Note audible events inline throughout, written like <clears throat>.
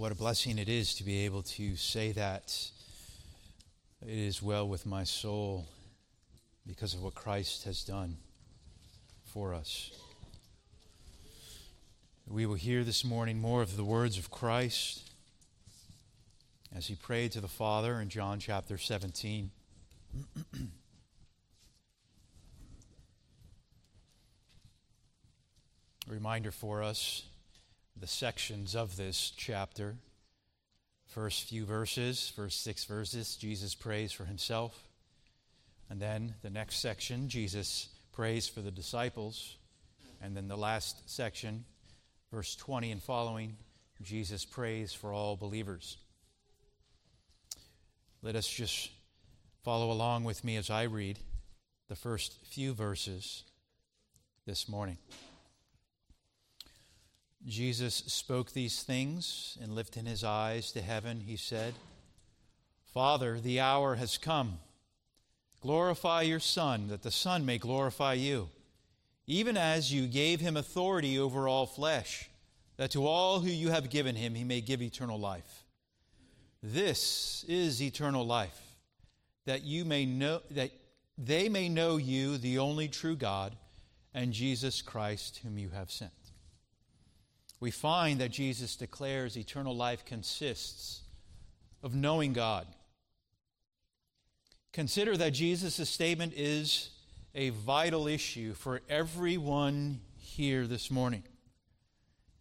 what a blessing it is to be able to say that it is well with my soul because of what Christ has done for us. We will hear this morning more of the words of Christ as he prayed to the Father in John chapter 17. <clears throat> A reminder for us the sections of this chapter. First few verses, first six verses, Jesus prays for himself. And then the next section, Jesus prays for the disciples. And then the last section, verse 20 and following, Jesus prays for all believers. Let us just follow along with me as I read the first few verses this morning. Jesus spoke these things, and lifting his eyes to heaven, he said, Father, the hour has come. Glorify your Son, that the Son may glorify you, even as you gave him authority over all flesh, that to all who you have given him he may give eternal life. This is eternal life, that you may know that they may know you, the only true God, and Jesus Christ, whom you have sent we find that Jesus declares eternal life consists of knowing God. Consider that Jesus' statement is a vital issue for everyone here this morning.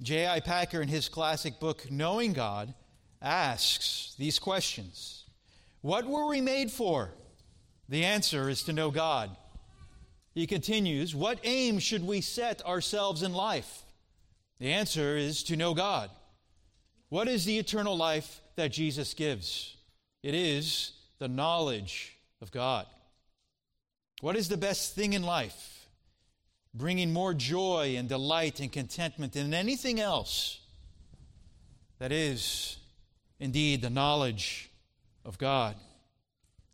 J.I. Packer, in his classic book, Knowing God, asks these questions What were we made for? The answer is to know God. He continues, What aim should we set ourselves in life? The answer is to know God. What is the eternal life that Jesus gives? It is the knowledge of God. What is the best thing in life? Bringing more joy and delight and contentment than anything else. That is, indeed, the knowledge of God.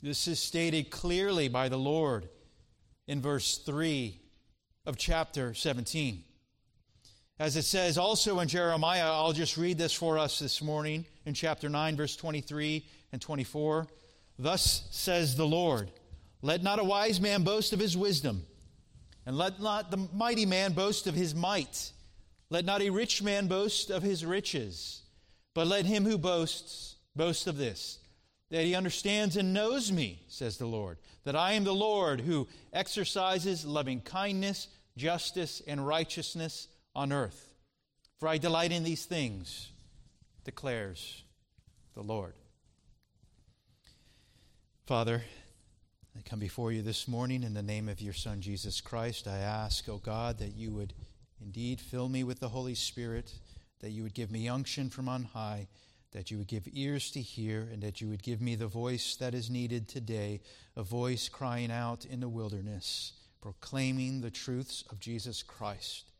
This is stated clearly by the Lord in verse 3 of chapter 17. As it says also in Jeremiah, I'll just read this for us this morning in chapter 9, verse 23 and 24. Thus says the Lord Let not a wise man boast of his wisdom, and let not the mighty man boast of his might. Let not a rich man boast of his riches, but let him who boasts boast of this, that he understands and knows me, says the Lord, that I am the Lord who exercises loving kindness, justice, and righteousness on earth. For I delight in these things, declares the Lord. Father, I come before you this morning in the name of your Son, Jesus Christ. I ask, O God, that you would indeed fill me with the Holy Spirit, that you would give me unction from on high, that you would give ears to hear, and that you would give me the voice that is needed today, a voice crying out in the wilderness, proclaiming the truths of Jesus Christ.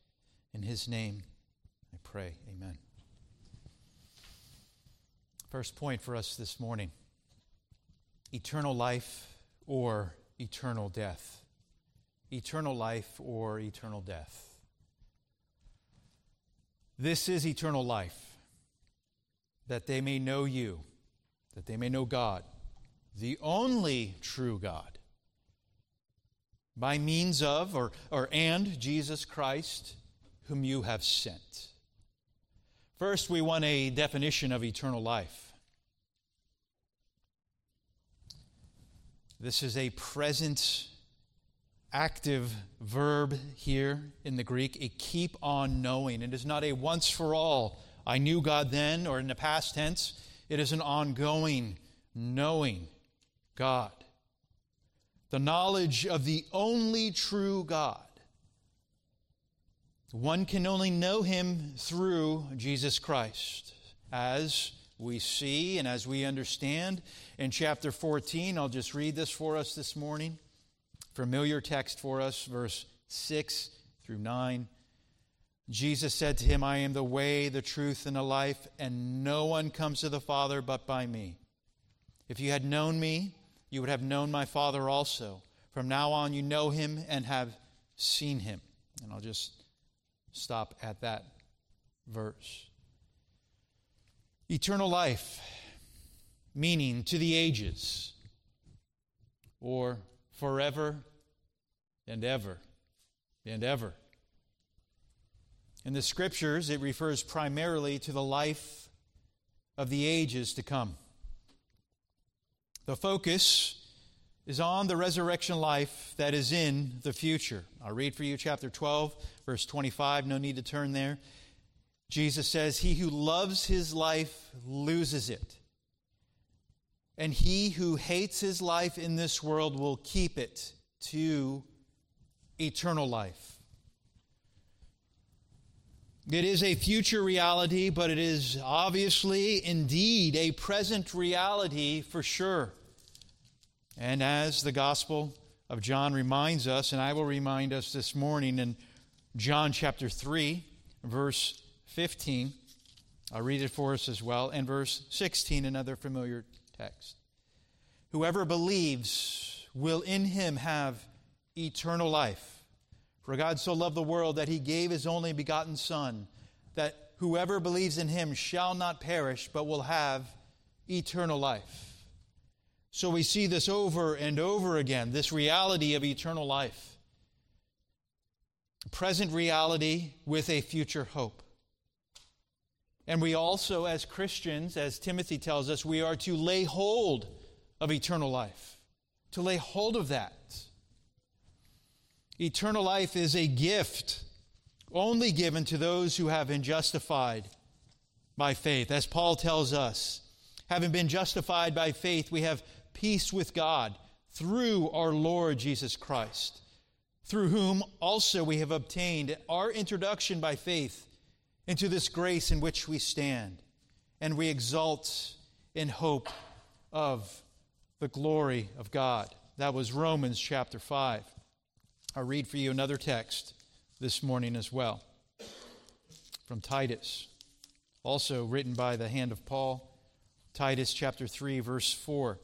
In his name, I pray. Amen. First point for us this morning eternal life or eternal death. Eternal life or eternal death. This is eternal life, that they may know you, that they may know God, the only true God, by means of or, or and Jesus Christ whom you have sent. First, we want a definition of eternal life. This is a present active verb here in the Greek, a keep on knowing. It is not a once for all, I knew God then, or in the past tense. It is an ongoing knowing God. The knowledge of the only true God one can only know him through Jesus Christ. As we see and as we understand in chapter 14, I'll just read this for us this morning. Familiar text for us, verse 6 through 9. Jesus said to him, I am the way, the truth, and the life, and no one comes to the Father but by me. If you had known me, you would have known my Father also. From now on, you know him and have seen him. And I'll just stop at that verse. Eternal life, meaning to the ages, or forever and ever and ever. In the scriptures, it refers primarily to the life of the ages to come. The focus is on the resurrection life that is in the future. I'll read for you chapter 12, verse 25. No need to turn there. Jesus says, He who loves his life loses it. And he who hates his life in this world will keep it to eternal life. It is a future reality, but it is obviously, indeed, a present reality for sure. And as the Gospel of John reminds us, and I will remind us this morning in John chapter 3, verse 15, I'll read it for us as well, and verse 16, another familiar text. Whoever believes will in him have eternal life. For God so loved the world that he gave his only begotten Son, that whoever believes in him shall not perish, but will have eternal life. So we see this over and over again this reality of eternal life. Present reality with a future hope. And we also, as Christians, as Timothy tells us, we are to lay hold of eternal life, to lay hold of that. Eternal life is a gift only given to those who have been justified by faith. As Paul tells us, having been justified by faith, we have peace with God through our Lord Jesus Christ, through whom also we have obtained our introduction by faith into this grace in which we stand, and we exult in hope of the glory of God. That was Romans chapter 5. I'll read for you another text this morning as well from Titus, also written by the hand of Paul. Titus chapter 3, verse 4.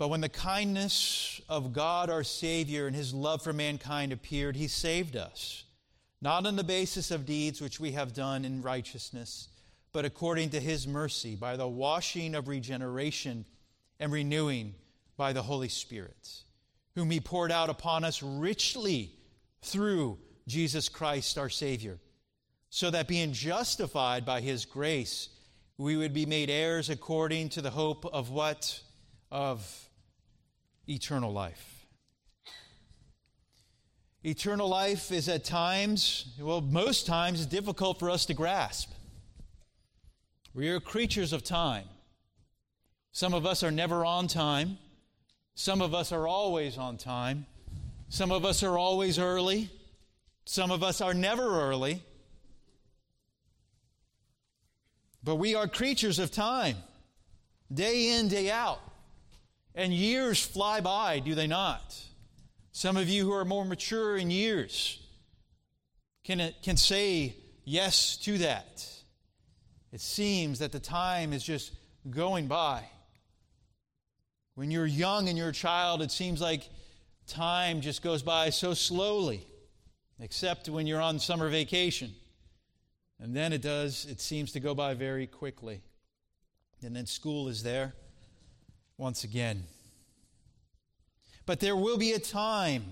But when the kindness of God our Savior and his love for mankind appeared, he saved us, not on the basis of deeds which we have done in righteousness, but according to his mercy, by the washing of regeneration and renewing by the Holy Spirit whom he poured out upon us richly through Jesus Christ our Savior, so that being justified by his grace, we would be made heirs according to the hope of what? Of eternal life. Eternal life is at times, well, most times, difficult for us to grasp. We are creatures of time. Some of us are never on time. Some of us are always on time. Some of us are always early. Some of us are never early. But we are creatures of time, day in, day out. And years fly by, do they not? Some of you who are more mature in years can, can say yes to that. It seems that the time is just going by. When you're young and you're a child, it seems like time just goes by so slowly, except when you're on summer vacation. And then it does, it seems to go by very quickly. And then school is there once again. But there will be a time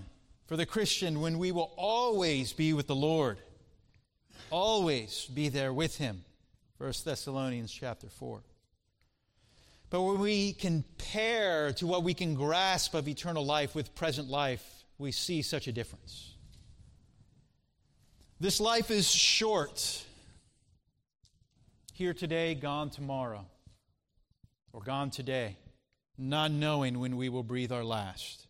for the Christian when we will always be with the Lord, always be there with Him. 1 Thessalonians chapter 4. But when we compare to what we can grasp of eternal life with present life, we see such a difference. This life is short. Here today, gone tomorrow, or gone today, not knowing when we will breathe our last.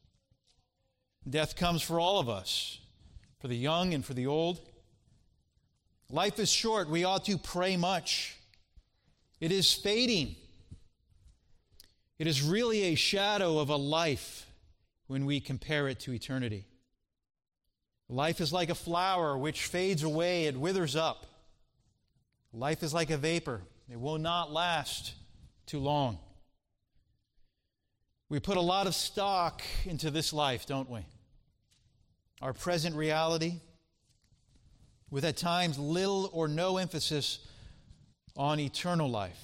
Death comes for all of us, for the young and for the old. Life is short. We ought to pray much. It is fading. It is really a shadow of a life when we compare it to eternity. Life is like a flower which fades away, it withers up. Life is like a vapor, it will not last too long. We put a lot of stock into this life, don't we? Our present reality, with at times little or no emphasis on eternal life.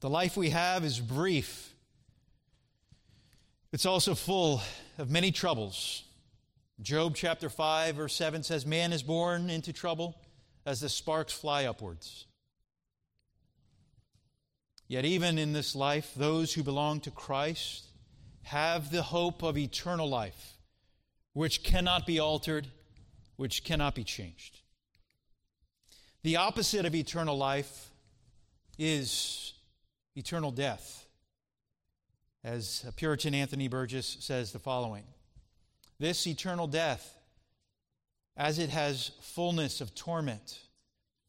The life we have is brief. It's also full of many troubles. Job chapter 5, verse 7 says, Man is born into trouble as the sparks fly upwards. Yet, even in this life, those who belong to Christ have the hope of eternal life, which cannot be altered, which cannot be changed. The opposite of eternal life is eternal death. As Puritan Anthony Burgess says the following This eternal death, as it has fullness of torment,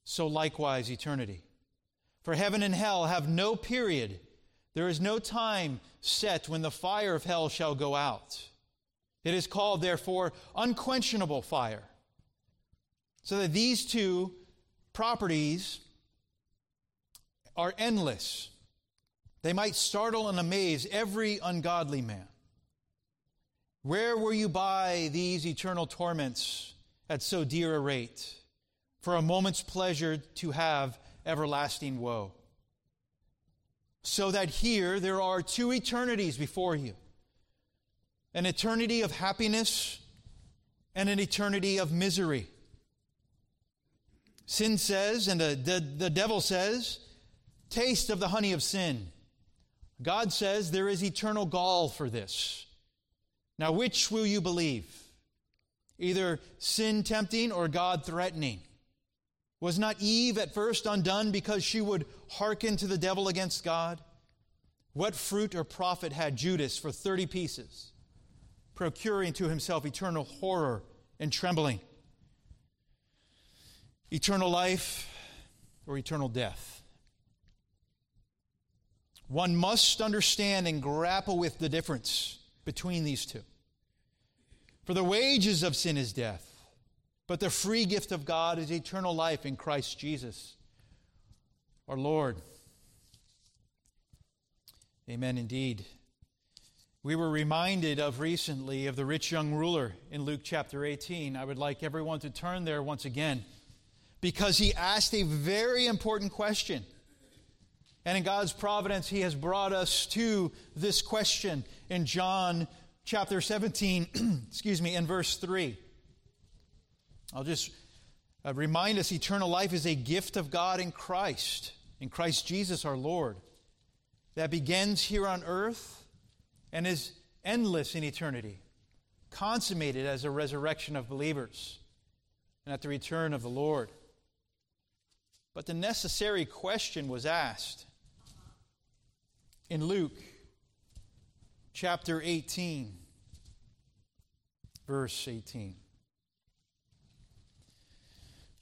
so likewise eternity. For heaven and hell have no period. There is no time set when the fire of hell shall go out. It is called, therefore, unquenchable fire. So that these two properties are endless. They might startle and amaze every ungodly man. Where will you buy these eternal torments at so dear a rate? For a moment's pleasure to have everlasting woe. So that here there are two eternities before you an eternity of happiness and an eternity of misery. Sin says, and the, the, the devil says, taste of the honey of sin. God says there is eternal gall for this. Now, which will you believe? Either sin tempting or God threatening? Was not Eve at first undone because she would hearken to the devil against God? What fruit or profit had Judas for 30 pieces, procuring to himself eternal horror and trembling? Eternal life or eternal death? One must understand and grapple with the difference between these two. For the wages of sin is death but the free gift of God is eternal life in Christ Jesus, our Lord. Amen, indeed. We were reminded of recently of the rich young ruler in Luke chapter 18. I would like everyone to turn there once again because he asked a very important question. And in God's providence, he has brought us to this question in John chapter 17, <clears throat> excuse me, in verse 3. I'll just uh, remind us eternal life is a gift of God in Christ, in Christ Jesus our Lord, that begins here on earth and is endless in eternity, consummated as a resurrection of believers and at the return of the Lord. But the necessary question was asked in Luke chapter 18, verse 18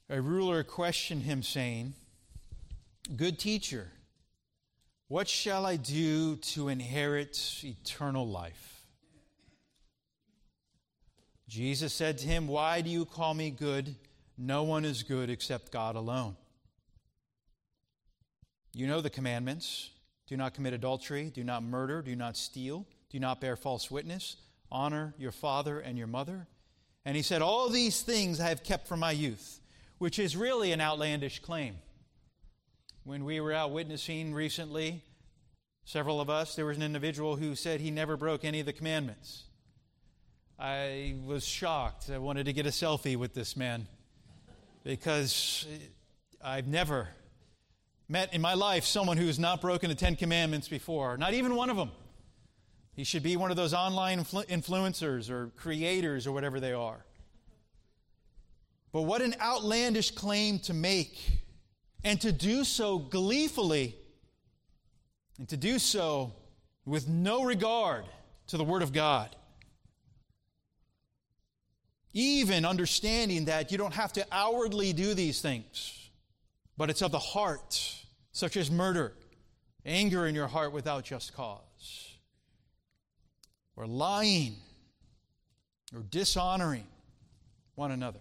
a ruler questioned him, saying, Good teacher, what shall I do to inherit eternal life? Jesus said to him, Why do you call me good? No one is good except God alone. You know the commandments do not commit adultery, do not murder, do not steal, do not bear false witness, honor your father and your mother. And he said, All these things I have kept from my youth which is really an outlandish claim. When we were out witnessing recently, several of us, there was an individual who said he never broke any of the commandments. I was shocked. I wanted to get a selfie with this man because I've never met in my life someone who has not broken the Ten Commandments before, not even one of them. He should be one of those online influencers or creators or whatever they are. But what an outlandish claim to make, and to do so gleefully, and to do so with no regard to the Word of God. Even understanding that you don't have to outwardly do these things, but it's of the heart, such as murder, anger in your heart without just cause, or lying, or dishonoring one another.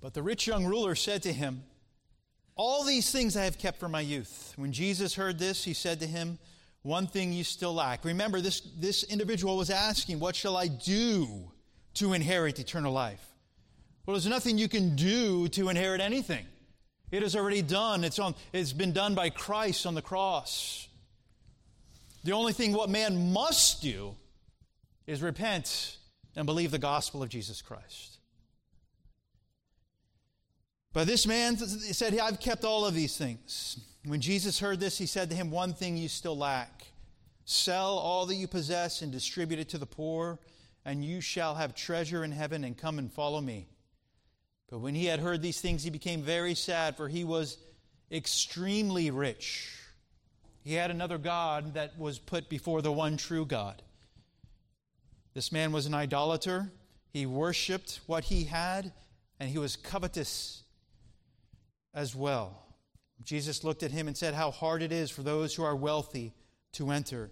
But the rich young ruler said to him, All these things I have kept from my youth. When Jesus heard this, he said to him, One thing you still lack. Remember, this, this individual was asking, What shall I do to inherit eternal life? Well, there's nothing you can do to inherit anything. It is already done. It's, on, it's been done by Christ on the cross. The only thing what man must do is repent and believe the gospel of Jesus Christ. But this man said, I've kept all of these things. When Jesus heard this, he said to him, One thing you still lack sell all that you possess and distribute it to the poor, and you shall have treasure in heaven, and come and follow me. But when he had heard these things, he became very sad, for he was extremely rich. He had another God that was put before the one true God. This man was an idolater. He worshiped what he had, and he was covetous as well. Jesus looked at him and said, How hard it is for those who are wealthy to enter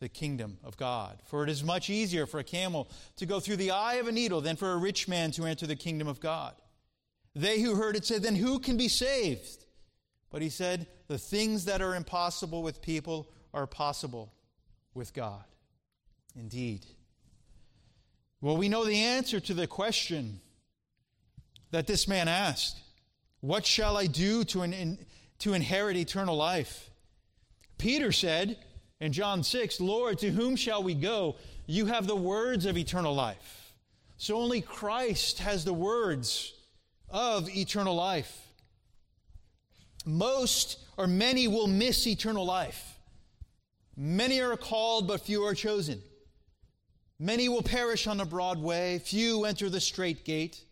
the kingdom of God. For it is much easier for a camel to go through the eye of a needle than for a rich man to enter the kingdom of God. They who heard it said, Then who can be saved? But he said, The things that are impossible with people are possible with God. Indeed. Well, we know the answer to the question that this man asked What shall I do to, in, to inherit eternal life? Peter said in John 6, Lord, to whom shall we go? You have the words of eternal life. So only Christ has the words of eternal life. Most or many will miss eternal life. Many are called, but few are chosen. Many will perish on the broad way, few enter the straight gate.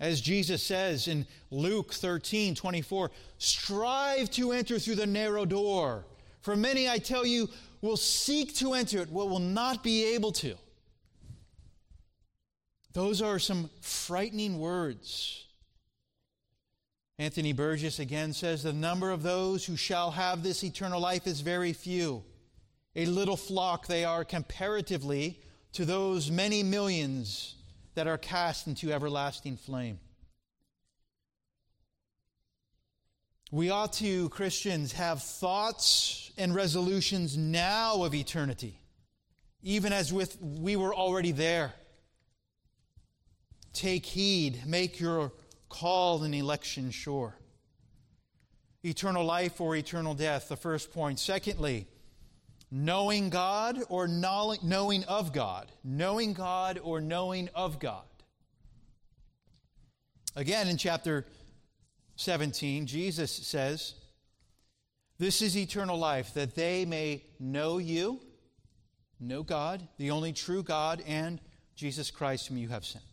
As Jesus says in Luke 13 24, strive to enter through the narrow door. For many, I tell you, will seek to enter it, but will not be able to. Those are some frightening words. Anthony Burgess again says the number of those who shall have this eternal life is very few. A little flock they are comparatively to those many millions that are cast into everlasting flame. We ought to, Christians, have thoughts and resolutions now of eternity, even as with we were already there. Take heed, make your call and election sure. Eternal life or eternal death, the first point. Secondly, knowing God or knowing of God. Knowing God or knowing of God. Again, in chapter 17, Jesus says, This is eternal life, that they may know you, know God, the only true God, and Jesus Christ, whom you have sent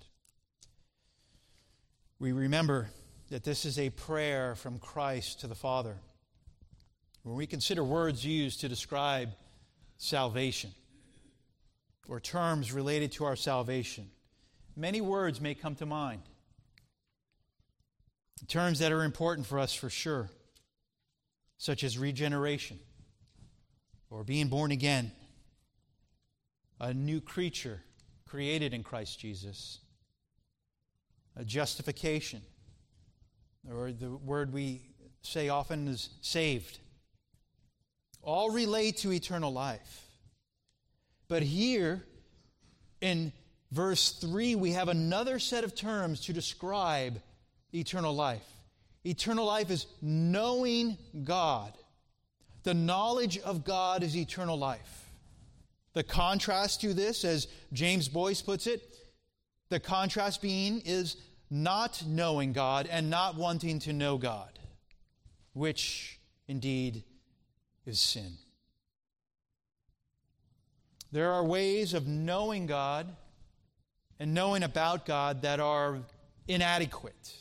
we remember that this is a prayer from Christ to the Father. When we consider words used to describe salvation or terms related to our salvation, many words may come to mind. Terms that are important for us for sure, such as regeneration or being born again, a new creature created in Christ Jesus a justification, or the word we say often is saved, all relate to eternal life. But here in verse 3, we have another set of terms to describe eternal life. Eternal life is knowing God. The knowledge of God is eternal life. The contrast to this, as James Boice puts it, the contrast being is not knowing God and not wanting to know God, which indeed is sin. There are ways of knowing God and knowing about God that are inadequate.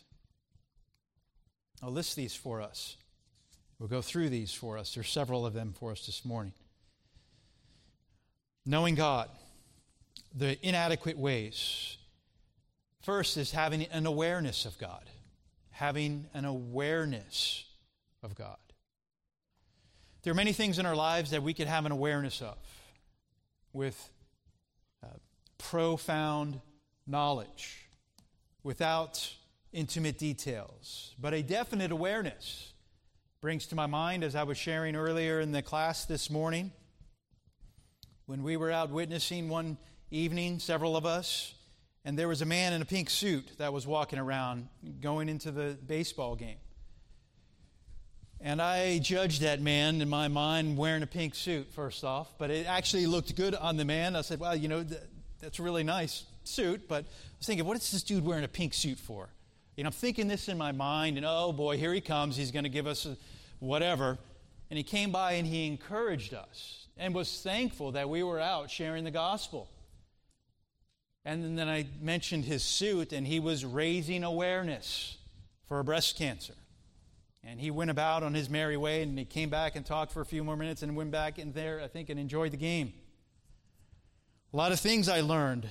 I'll list these for us. We'll go through these for us. There's several of them for us this morning. Knowing God, the inadequate ways. First is having an awareness of God, having an awareness of God. There are many things in our lives that we could have an awareness of with uh, profound knowledge, without intimate details, but a definite awareness brings to my mind, as I was sharing earlier in the class this morning, when we were out witnessing one evening, several of us, and there was a man in a pink suit that was walking around going into the baseball game. And I judged that man in my mind wearing a pink suit, first off, but it actually looked good on the man. I said, well, you know, that's a really nice suit, but I was thinking, what is this dude wearing a pink suit for? You know, I'm thinking this in my mind, and oh boy, here he comes. He's going to give us whatever. And he came by and he encouraged us and was thankful that we were out sharing the gospel. And then I mentioned his suit, and he was raising awareness for breast cancer. And he went about on his merry way, and he came back and talked for a few more minutes and went back in there, I think, and enjoyed the game. A lot of things I learned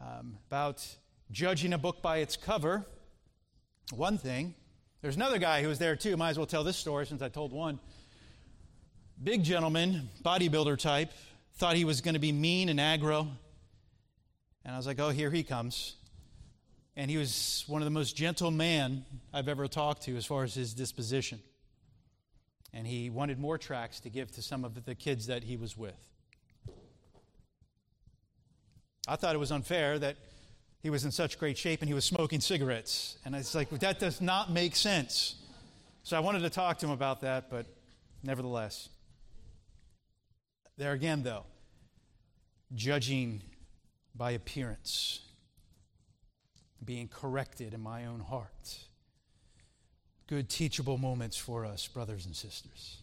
um, about judging a book by its cover. One thing, there's another guy who was there too. Might as well tell this story since I told one. Big gentleman, bodybuilder type, thought he was going to be mean and aggro. And I was like, oh, here he comes. And he was one of the most gentle men I've ever talked to as far as his disposition. And he wanted more tracts to give to some of the kids that he was with. I thought it was unfair that he was in such great shape and he was smoking cigarettes. And it's like, that does not make sense. So I wanted to talk to him about that, but nevertheless. There again, though, judging by appearance, being corrected in my own heart. Good teachable moments for us, brothers and sisters.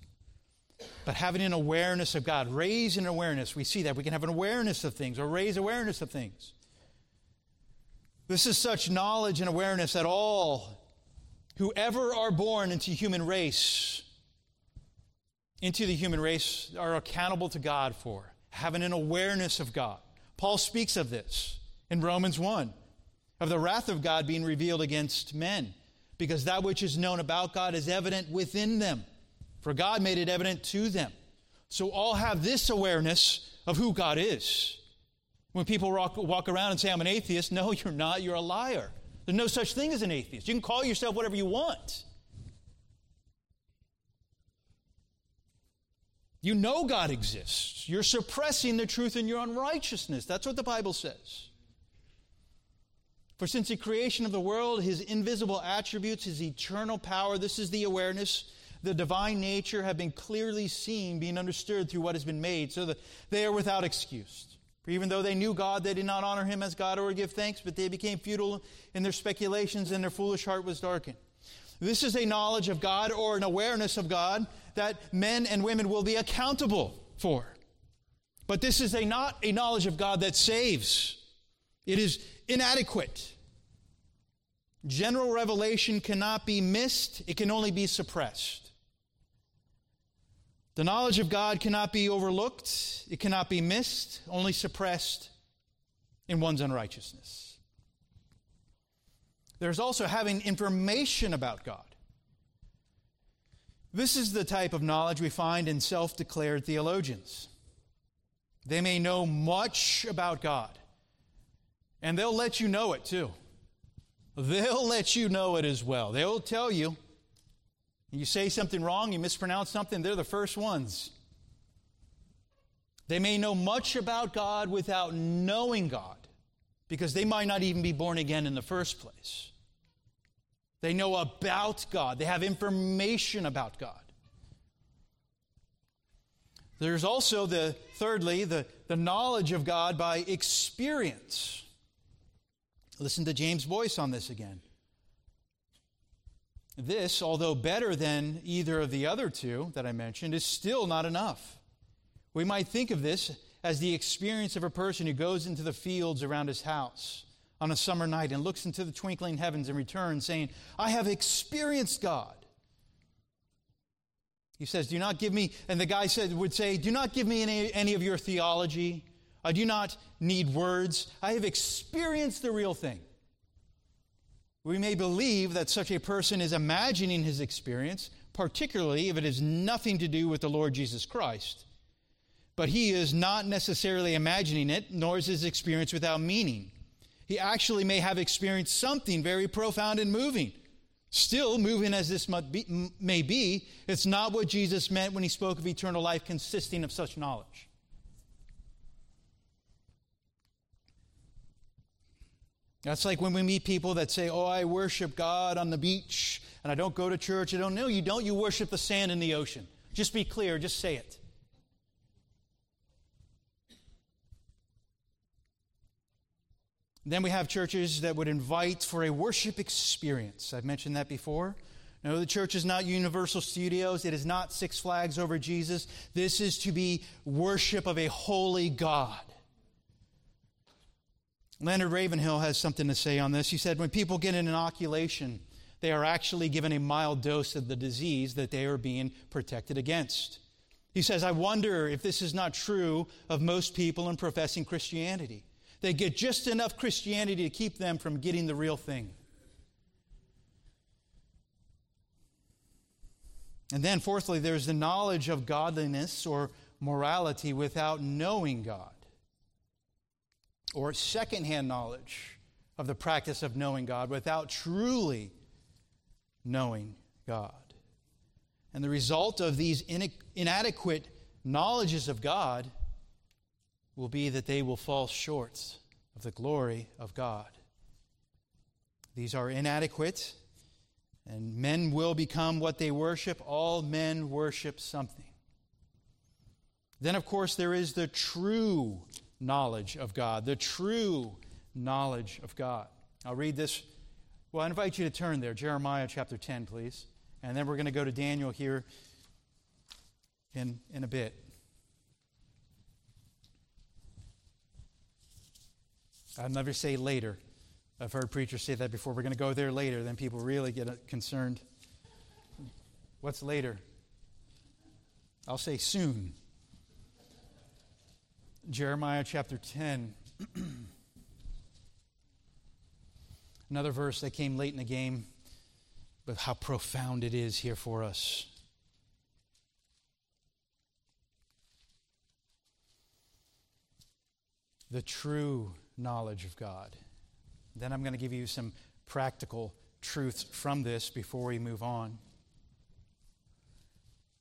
But having an awareness of God, raise an awareness, we see that. We can have an awareness of things or raise awareness of things. This is such knowledge and awareness that all who ever are born into human race, into the human race, are accountable to God for, having an awareness of God. Paul speaks of this in Romans 1 of the wrath of God being revealed against men, because that which is known about God is evident within them, for God made it evident to them. So all have this awareness of who God is. When people walk, walk around and say, I'm an atheist, no, <laughs> you're not, you're a liar. There's no such thing as an atheist. You can call yourself whatever you want. You know God exists. You're suppressing the truth in your unrighteousness. That's what the Bible says. For since the creation of the world, his invisible attributes, his eternal power, this is the awareness, the divine nature have been clearly seen, being understood through what has been made, so that they are without excuse. For even though they knew God, they did not honor him as God or give thanks, but they became futile in their speculations, and their foolish heart was darkened. This is a knowledge of God or an awareness of God that men and women will be accountable for. But this is a not a knowledge of God that saves. It is inadequate. General revelation cannot be missed, it can only be suppressed. The knowledge of God cannot be overlooked, it cannot be missed, only suppressed in one's unrighteousness. There's also having information about God. This is the type of knowledge we find in self declared theologians. They may know much about God, and they'll let you know it too. They'll let you know it as well. They'll tell you. You say something wrong, you mispronounce something, they're the first ones. They may know much about God without knowing God because they might not even be born again in the first place. They know about God, they have information about God. There's also the thirdly, the, the knowledge of God by experience. Listen to James Boice on this again. This, although better than either of the other two that I mentioned, is still not enough. We might think of this as the experience of a person who goes into the fields around his house on a summer night and looks into the twinkling heavens and returns saying, I have experienced God. He says, Do not give me, and the guy said, would say, Do not give me any, any of your theology. I do not need words. I have experienced the real thing. We may believe that such a person is imagining his experience, particularly if it has nothing to do with the Lord Jesus Christ. But he is not necessarily imagining it, nor is his experience without meaning. He actually may have experienced something very profound and moving. Still, moving as this may be, it's not what Jesus meant when he spoke of eternal life consisting of such knowledge. That's like when we meet people that say, Oh, I worship God on the beach and I don't go to church. I don't know. You don't. You worship the sand in the ocean. Just be clear. Just say it. Then we have churches that would invite for a worship experience. I've mentioned that before. No, the church is not Universal Studios. It is not Six Flags over Jesus. This is to be worship of a holy God. Leonard Ravenhill has something to say on this. He said, When people get an inoculation, they are actually given a mild dose of the disease that they are being protected against. He says, I wonder if this is not true of most people in professing Christianity. They get just enough Christianity to keep them from getting the real thing. And then, fourthly, there's the knowledge of godliness or morality without knowing God, or secondhand knowledge of the practice of knowing God without truly knowing God. And the result of these inadequate knowledges of God will be that they will fall short of the glory of God. These are inadequate and men will become what they worship. All men worship something. Then, of course, there is the true knowledge of God, the true knowledge of God. I'll read this. Well, I invite you to turn there, Jeremiah chapter 10, please. And then we're going to go to Daniel here in, in a bit. I'll never say later. I've heard preachers say that before. We're going to go there later, then people really get concerned. What's later? I'll say soon. Jeremiah chapter 10. Another verse that came late in the game, but how profound it is here for us. The true knowledge of God. Then I'm going to give you some practical truths from this before we move on.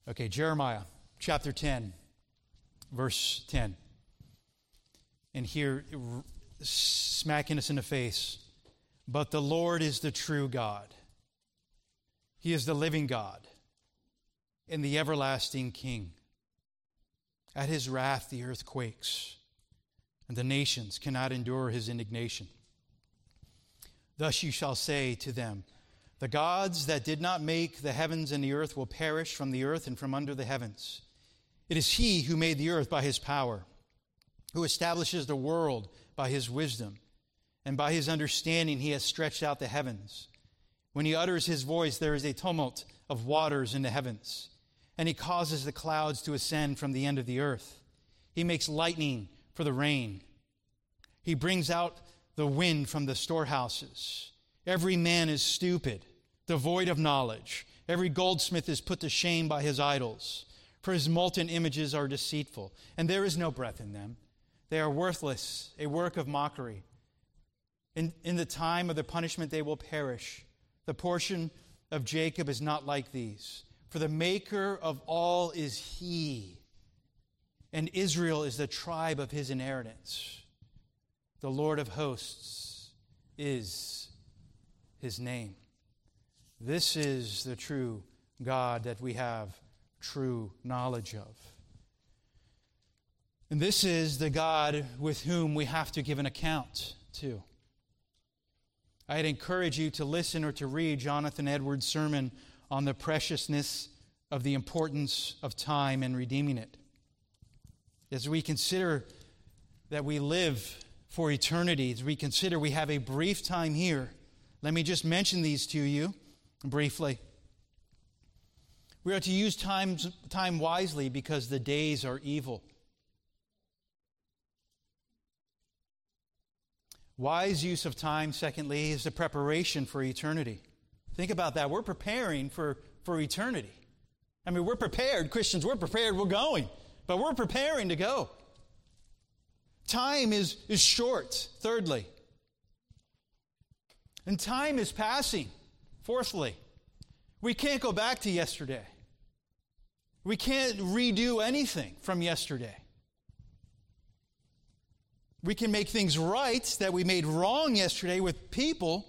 Okay, Jeremiah chapter 10, verse 10. And here, smacking us in the face. But the Lord is the true God. He is the living God and the everlasting King. At his wrath, the earth quakes, and the nations cannot endure his indignation. Thus you shall say to them, The gods that did not make the heavens and the earth will perish from the earth and from under the heavens. It is he who made the earth by his power, who establishes the world by his wisdom, and by his understanding he has stretched out the heavens. When he utters his voice, there is a tumult of waters in the heavens, and he causes the clouds to ascend from the end of the earth. He makes lightning for the rain. He brings out the wind from the storehouses. Every man is stupid, devoid of knowledge. Every goldsmith is put to shame by his idols, for his molten images are deceitful, and there is no breath in them. They are worthless, a work of mockery. In, in the time of the punishment, they will perish. The portion of Jacob is not like these, for the maker of all is he, and Israel is the tribe of his inheritance. The Lord of hosts is his name. This is the true God that we have true knowledge of. And this is the God with whom we have to give an account to. I'd encourage you to listen or to read Jonathan Edwards' sermon on the preciousness of the importance of time and redeeming it. As we consider that we live for eternity. As we consider we have a brief time here, let me just mention these to you briefly. We are to use time, time wisely because the days are evil. Wise use of time, secondly, is the preparation for eternity. Think about that. We're preparing for, for eternity. I mean, we're prepared. Christians, we're prepared. We're going. But we're preparing to go. Time is, is short, thirdly. And time is passing, fourthly. We can't go back to yesterday. We can't redo anything from yesterday. We can make things right that we made wrong yesterday with people.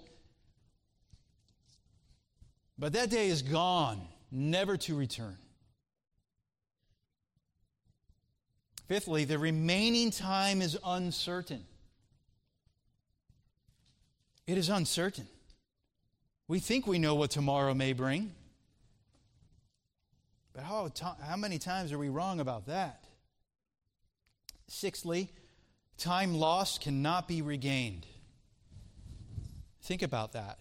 But that day is gone, never to return. Fifthly, the remaining time is uncertain. It is uncertain. We think we know what tomorrow may bring. But how, how many times are we wrong about that? Sixthly, time lost cannot be regained. Think about that.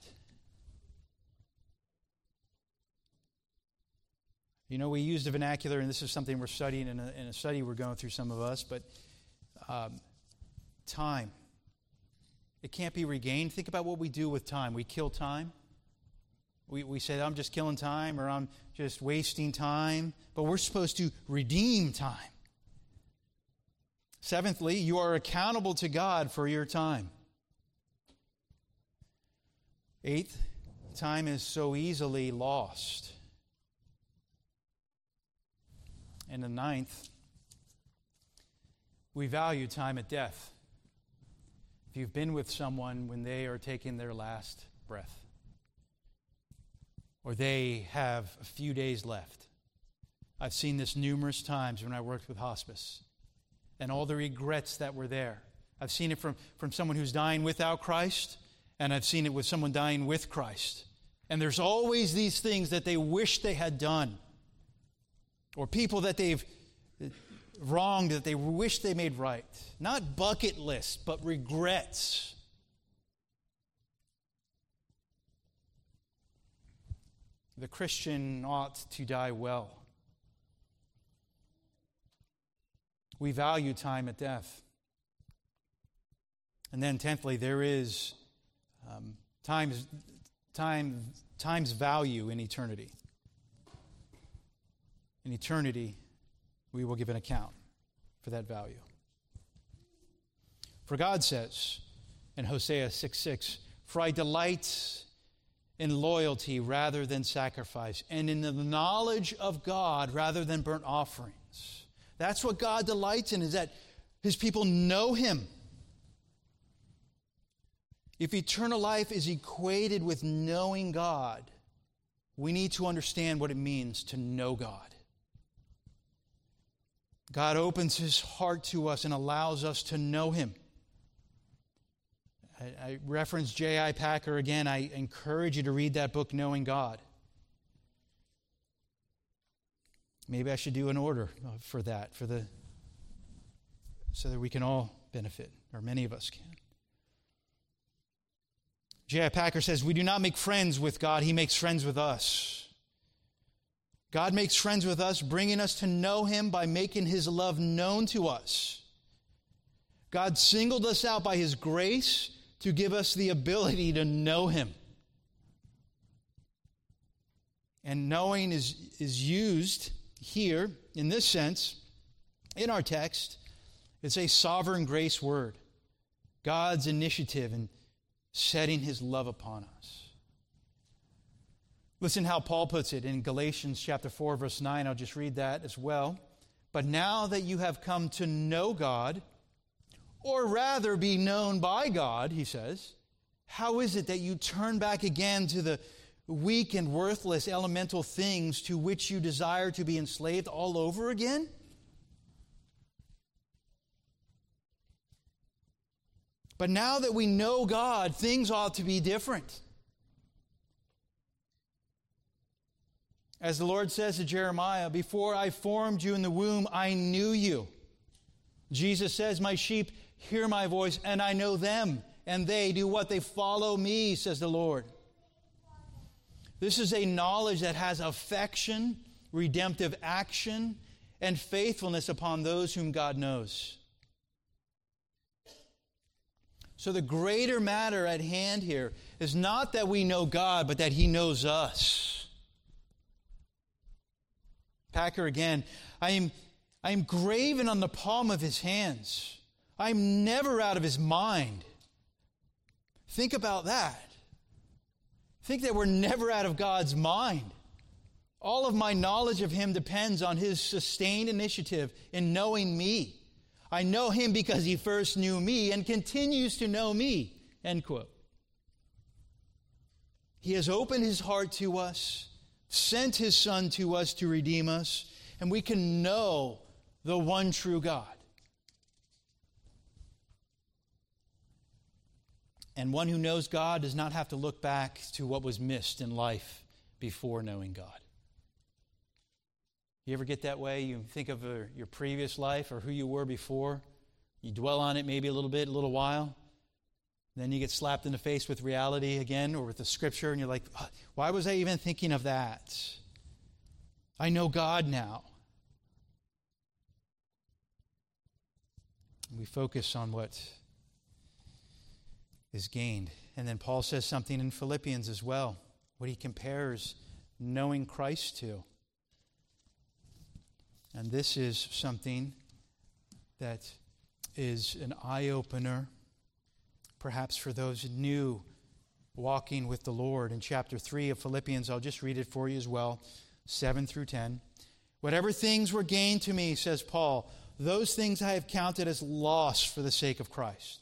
You know, we use the vernacular, and this is something we're studying in a, in a study we're going through, some of us, but um, time. It can't be regained. Think about what we do with time. We kill time. We, we say, I'm just killing time or I'm just wasting time, but we're supposed to redeem time. Seventhly, you are accountable to God for your time. Eighth, time is so easily lost. And the ninth, we value time at death. If you've been with someone when they are taking their last breath, or they have a few days left. I've seen this numerous times when I worked with hospice and all the regrets that were there. I've seen it from, from someone who's dying without Christ, and I've seen it with someone dying with Christ. And there's always these things that they wish they had done, or people that they've wronged that they wish they made right. Not bucket lists, but regrets. The Christian ought to die well. We value time at death. And then, tenthly, there is um, time's, time, time's value in eternity. In eternity, we will give an account for that value. For God says in Hosea 6 6, For I delight in loyalty rather than sacrifice, and in the knowledge of God rather than burnt offerings. That's what God delights in, is that his people know him. If eternal life is equated with knowing God, we need to understand what it means to know God. God opens his heart to us and allows us to know him. I, I reference J.I. Packer again. I encourage you to read that book, Knowing God. Maybe I should do an order uh, for that, for the so that we can all benefit, or many of us can. J.I. Packer says, We do not make friends with God, He makes friends with us. God makes friends with us, bringing us to know Him by making His love known to us. God singled us out by His grace to give us the ability to know Him. And knowing is, is used here in this sense in our text. It's a sovereign grace word, God's initiative in setting His love upon us. Listen how Paul puts it in Galatians chapter 4 verse 9. I'll just read that as well. But now that you have come to know God, or rather be known by God, he says, how is it that you turn back again to the weak and worthless elemental things to which you desire to be enslaved all over again? But now that we know God, things ought to be different. As the Lord says to Jeremiah, Before I formed you in the womb, I knew you. Jesus says, My sheep hear my voice, and I know them, and they do what? They follow me, says the Lord. This is a knowledge that has affection, redemptive action, and faithfulness upon those whom God knows. So, the greater matter at hand here is not that we know God, but that He knows us. Packer again, I am, I am graven on the palm of His hands. I'm never out of his mind. Think about that. Think that we're never out of God's mind. All of my knowledge of him depends on his sustained initiative in knowing me. I know him because he first knew me and continues to know me. End quote. He has opened his heart to us, sent his son to us to redeem us, and we can know the one true God. And one who knows God does not have to look back to what was missed in life before knowing God. You ever get that way? You think of uh, your previous life or who you were before. You dwell on it maybe a little bit, a little while. Then you get slapped in the face with reality again or with the scripture, and you're like, why was I even thinking of that? I know God now. We focus on what is gained. And then Paul says something in Philippians as well, what he compares knowing Christ to. And this is something that is an eye opener, perhaps for those new walking with the Lord. In chapter 3 of Philippians, I'll just read it for you as well 7 through 10. Whatever things were gained to me, says Paul, those things I have counted as loss for the sake of Christ.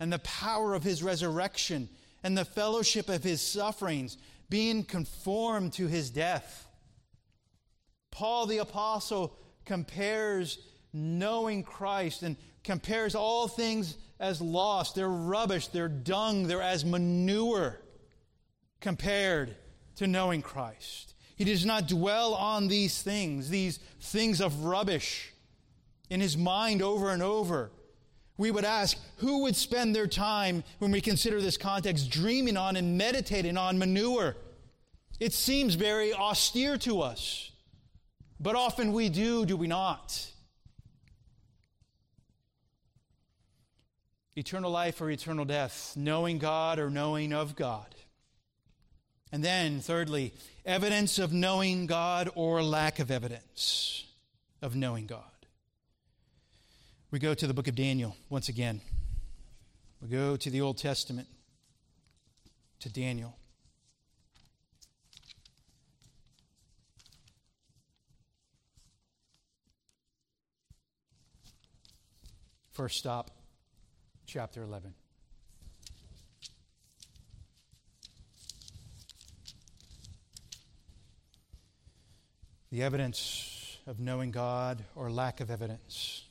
and the power of his resurrection and the fellowship of his sufferings, being conformed to his death. Paul the Apostle compares knowing Christ and compares all things as lost. They're rubbish, they're dung, they're as manure compared to knowing Christ. He does not dwell on these things, these things of rubbish, in his mind over and over we would ask who would spend their time when we consider this context dreaming on and meditating on manure? It seems very austere to us, but often we do, do we not? Eternal life or eternal death, knowing God or knowing of God. And then, thirdly, evidence of knowing God or lack of evidence of knowing God. We go to the book of Daniel once again. We go to the Old Testament, to Daniel. First stop, chapter 11. The evidence of knowing God or lack of evidence.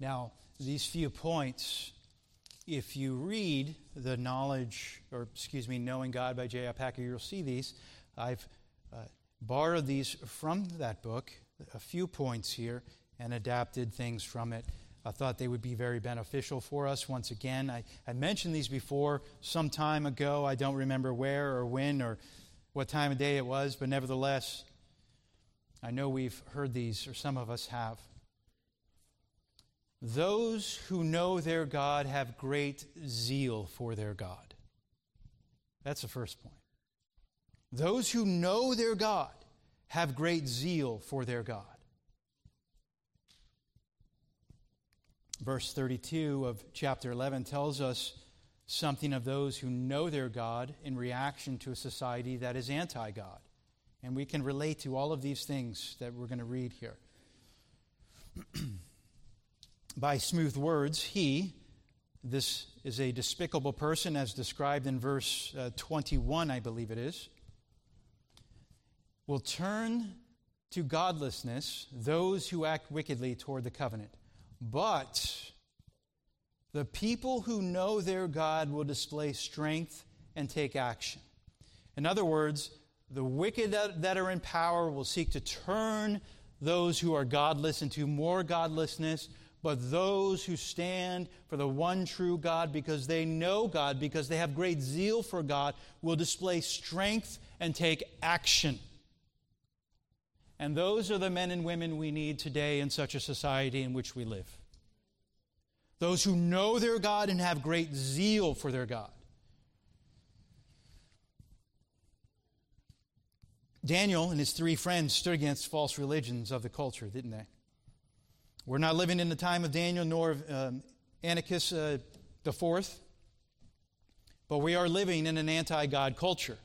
Now, these few points, if you read the knowledge, or excuse me, Knowing God by J.I. Packer, you'll see these. I've uh, borrowed these from that book, a few points here, and adapted things from it. I thought they would be very beneficial for us. Once again, I, I mentioned these before some time ago. I don't remember where or when or what time of day it was, but nevertheless, I know we've heard these, or some of us have. Those who know their God have great zeal for their God. That's the first point. Those who know their God have great zeal for their God. Verse 32 of chapter 11 tells us something of those who know their God in reaction to a society that is anti God. And we can relate to all of these things that we're going to read here. <clears throat> by smooth words, he, this is a despicable person as described in verse uh, 21, I believe it is, will turn to godlessness those who act wickedly toward the covenant. But the people who know their God will display strength and take action. In other words, the wicked that are in power will seek to turn those who are godless into more godlessness but those who stand for the one true God because they know God, because they have great zeal for God, will display strength and take action. And those are the men and women we need today in such a society in which we live. Those who know their God and have great zeal for their God. Daniel and his three friends stood against false religions of the culture, didn't they? We're not living in the time of Daniel nor of um, Antiochus uh, the fourth, but we are living in an anti God culture.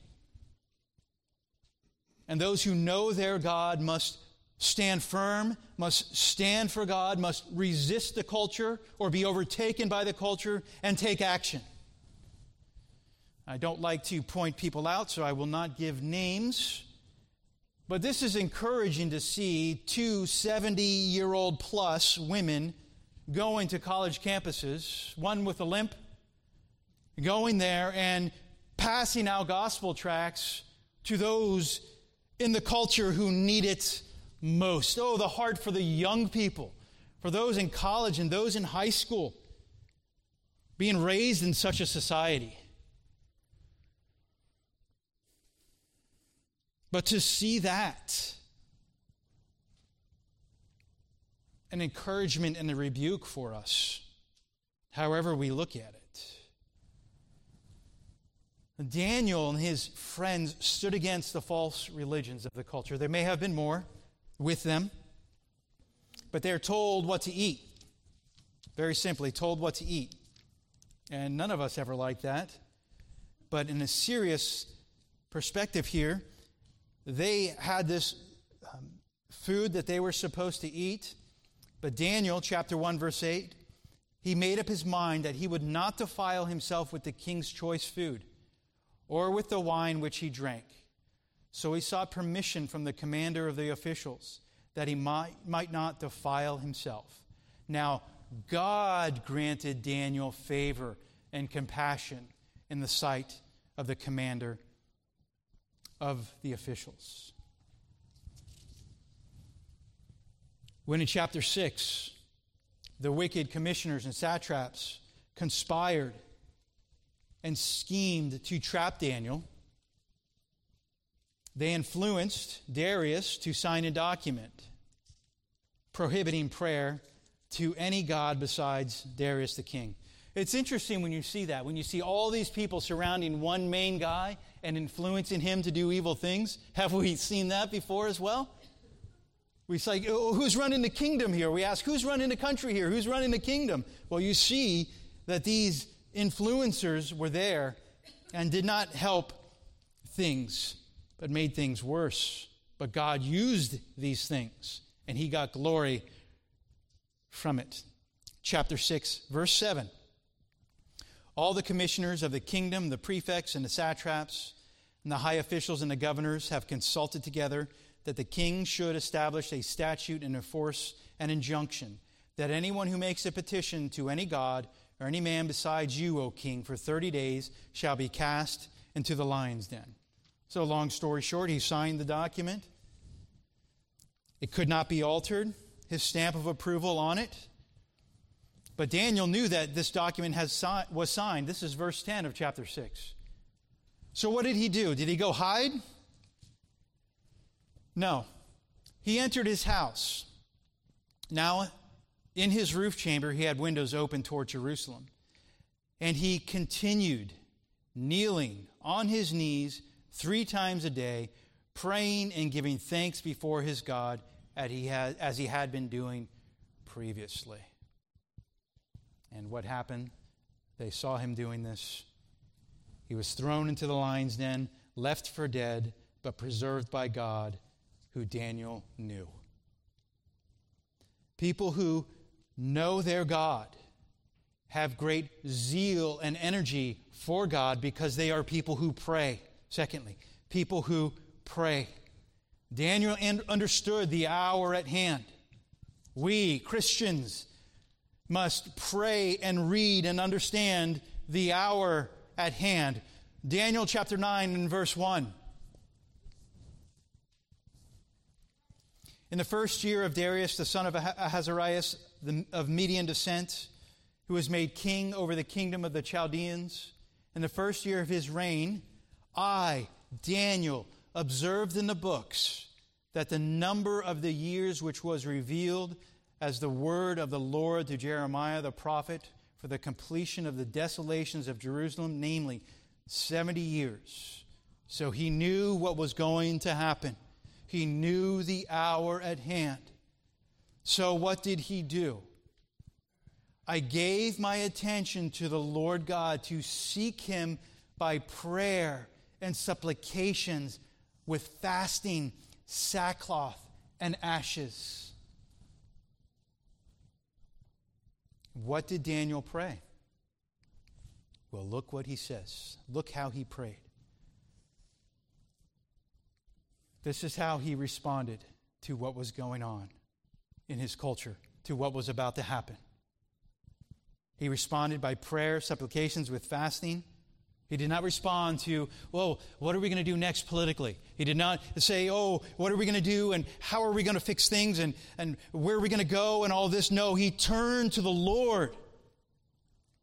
And those who know their God must stand firm, must stand for God, must resist the culture or be overtaken by the culture and take action. I don't like to point people out, so I will not give names. But this is encouraging to see two 70 year old plus women going to college campuses, one with a limp, going there and passing out gospel tracts to those in the culture who need it most. Oh, the heart for the young people, for those in college and those in high school, being raised in such a society. But to see that, an encouragement and a rebuke for us, however we look at it. Daniel and his friends stood against the false religions of the culture. There may have been more with them, but they're told what to eat. Very simply, told what to eat. And none of us ever like that. But in a serious perspective here, they had this um, food that they were supposed to eat. But Daniel, chapter 1, verse 8, he made up his mind that he would not defile himself with the king's choice food or with the wine which he drank. So he sought permission from the commander of the officials that he might, might not defile himself. Now, God granted Daniel favor and compassion in the sight of the commander of the officials. When in chapter 6, the wicked commissioners and satraps conspired and schemed to trap Daniel, they influenced Darius to sign a document prohibiting prayer to any god besides Darius the king. It's interesting when you see that, when you see all these people surrounding one main guy and influencing him to do evil things. Have we seen that before as well? We say, oh, who's running the kingdom here? We ask, who's running the country here? Who's running the kingdom? Well, you see that these influencers were there and did not help things, but made things worse. But God used these things, and He got glory from it. Chapter 6, verse 7. All the commissioners of the kingdom, the prefects and the satraps, and the high officials and the governors have consulted together that the king should establish a statute and enforce an injunction that anyone who makes a petition to any god or any man besides you, O king, for 30 days shall be cast into the lion's den. So, long story short, he signed the document. It could not be altered, his stamp of approval on it. But Daniel knew that this document has was signed. This is verse 10 of chapter 6. So, what did he do? Did he go hide? No. He entered his house. Now, in his roof chamber, he had windows open toward Jerusalem. And he continued kneeling on his knees three times a day, praying and giving thanks before his God as he had been doing previously. And what happened? They saw him doing this. He was thrown into the lion's den, left for dead, but preserved by God, who Daniel knew. People who know their God have great zeal and energy for God because they are people who pray. Secondly, people who pray. Daniel understood the hour at hand. We, Christians, must pray and read and understand the hour at hand. Daniel chapter 9 and verse 1. In the first year of Darius, the son of Ahasuerus, of Median descent, who was made king over the kingdom of the Chaldeans. In the first year of his reign, I, Daniel, observed in the books that the number of the years which was revealed as the word of the Lord to Jeremiah the prophet for the completion of the desolations of Jerusalem, namely 70 years. So he knew what was going to happen. He knew the hour at hand. So what did he do? I gave my attention to the Lord God to seek him by prayer and supplications with fasting, sackcloth, and ashes. What did Daniel pray? Well, look what he says. Look how he prayed. This is how he responded to what was going on in his culture, to what was about to happen. He responded by prayer, supplications with fasting. He did not respond to, "Whoa, what are we going to do next politically? He did not say, oh, what are we going to do and how are we going to fix things and, and where are we going to go and all this. No, he turned to the Lord.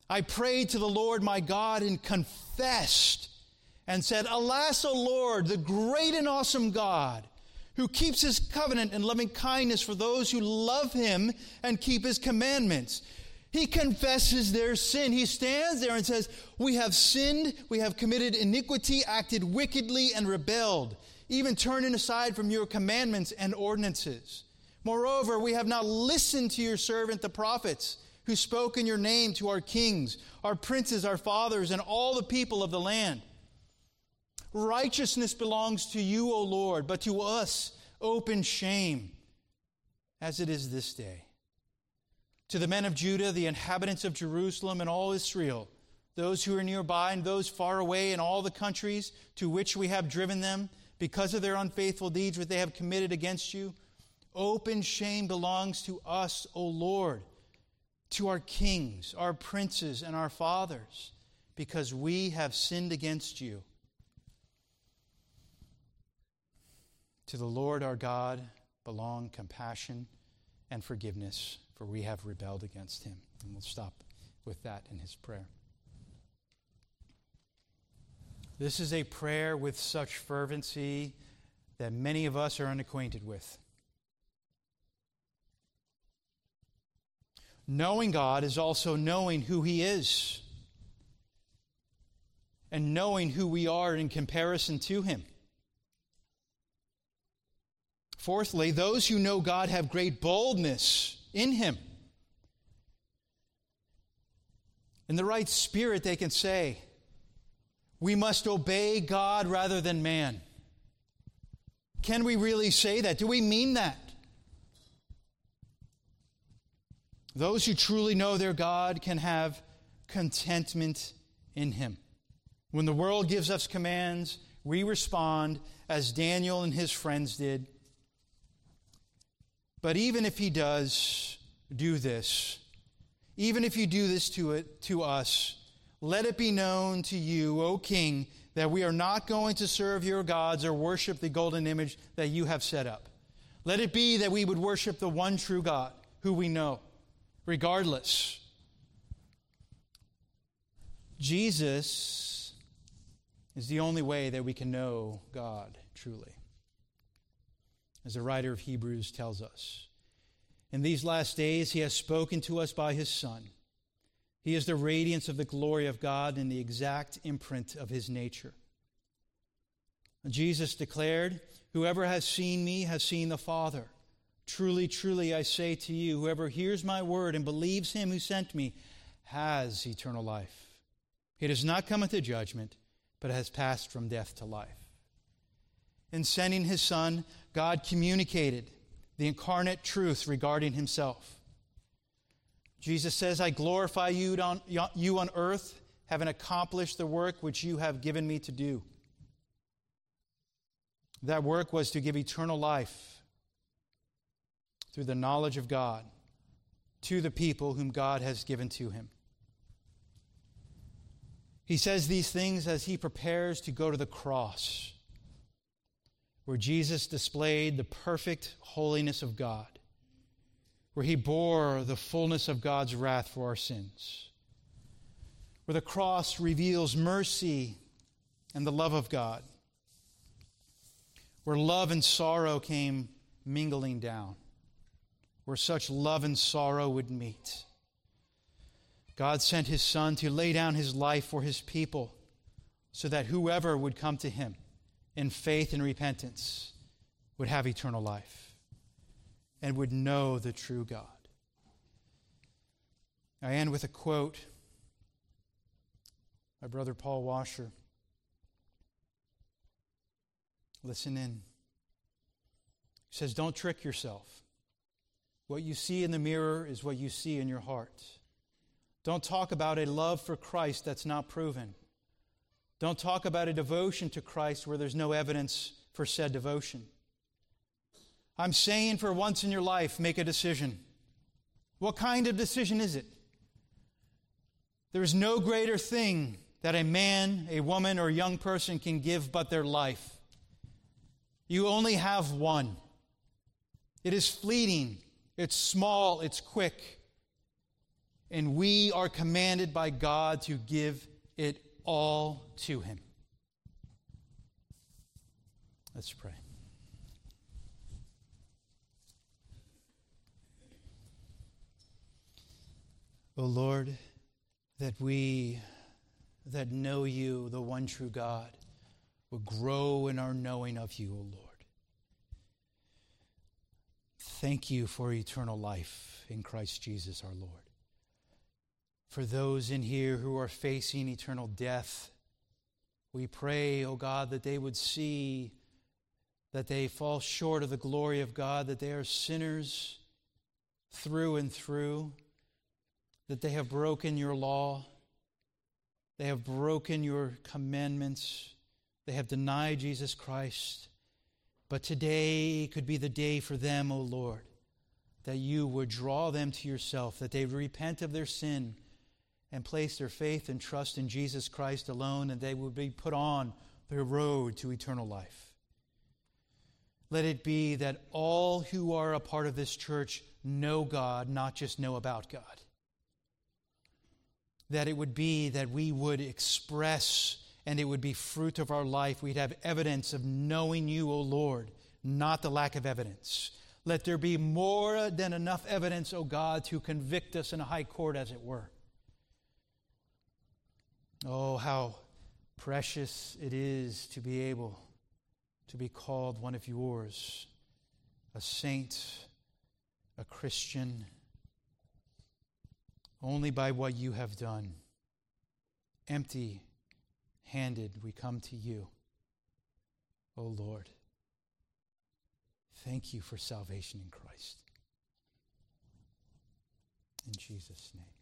I prayed to the Lord my God and confessed and said, Alas, O Lord, the great and awesome God, who keeps his covenant and loving kindness for those who love him and keep his commandments. He confesses their sin. He stands there and says, We have sinned, we have committed iniquity, acted wickedly, and rebelled, even turning aside from your commandments and ordinances. Moreover, we have not listened to your servant the prophets, who spoke in your name to our kings, our princes, our fathers, and all the people of the land. Righteousness belongs to you, O Lord, but to us open shame, as it is this day to the men of Judah, the inhabitants of Jerusalem, and all Israel, those who are nearby and those far away in all the countries to which we have driven them, because of their unfaithful deeds which they have committed against you. Open shame belongs to us, O Lord, to our kings, our princes, and our fathers, because we have sinned against you. To the Lord our God belong compassion and forgiveness for we have rebelled against him. And we'll stop with that in his prayer. This is a prayer with such fervency that many of us are unacquainted with. Knowing God is also knowing who He is and knowing who we are in comparison to Him. Fourthly, those who know God have great boldness in Him. In the right spirit, they can say, We must obey God rather than man. Can we really say that? Do we mean that? Those who truly know their God can have contentment in Him. When the world gives us commands, we respond as Daniel and his friends did but even if he does do this, even if you do this to it to us, let it be known to you, O king, that we are not going to serve your gods or worship the golden image that you have set up. Let it be that we would worship the one true God, who we know, regardless. Jesus is the only way that we can know God truly as the writer of Hebrews tells us. In these last days, he has spoken to us by his Son. He is the radiance of the glory of God and the exact imprint of his nature. Jesus declared, Whoever has seen me has seen the Father. Truly, truly, I say to you, whoever hears my word and believes him who sent me has eternal life. He does not come into judgment, but has passed from death to life. In sending his Son, God communicated the incarnate truth regarding himself. Jesus says, I glorify you on, you on earth, having accomplished the work which you have given me to do. That work was to give eternal life through the knowledge of God to the people whom God has given to him. He says these things as he prepares to go to the cross where Jesus displayed the perfect holiness of God, where he bore the fullness of God's wrath for our sins, where the cross reveals mercy and the love of God, where love and sorrow came mingling down, where such love and sorrow would meet. God sent his Son to lay down his life for his people so that whoever would come to him in faith and repentance would have eternal life and would know the true God. I end with a quote by Brother Paul Washer. Listen in. He says, Don't trick yourself. What you see in the mirror is what you see in your heart. Don't talk about a love for Christ that's not proven. Don't talk about a devotion to Christ where there's no evidence for said devotion. I'm saying for once in your life, make a decision. What kind of decision is it? There is no greater thing that a man, a woman, or a young person can give but their life. You only have one. It is fleeting, it's small, it's quick. And we are commanded by God to give it all to Him. Let's pray. O Lord, that we that know you, the one true God, would grow in our knowing of you, O Lord. Thank you for eternal life in Christ Jesus our Lord. For those in here who are facing eternal death, we pray, O God, that they would see that they fall short of the glory of God, that they are sinners through and through that they have broken your law, they have broken your commandments, they have denied Jesus Christ. But today could be the day for them, O Lord, that you would draw them to yourself, that they repent of their sin and place their faith and trust in Jesus Christ alone, and they would be put on their road to eternal life. Let it be that all who are a part of this church know God, not just know about God that it would be that we would express and it would be fruit of our life. We'd have evidence of knowing you, O Lord, not the lack of evidence. Let there be more than enough evidence, O God, to convict us in a high court, as it were. Oh, how precious it is to be able to be called one of yours, a saint, a Christian only by what you have done. Empty handed, we come to you, O oh Lord. Thank you for salvation in Christ. In Jesus' name.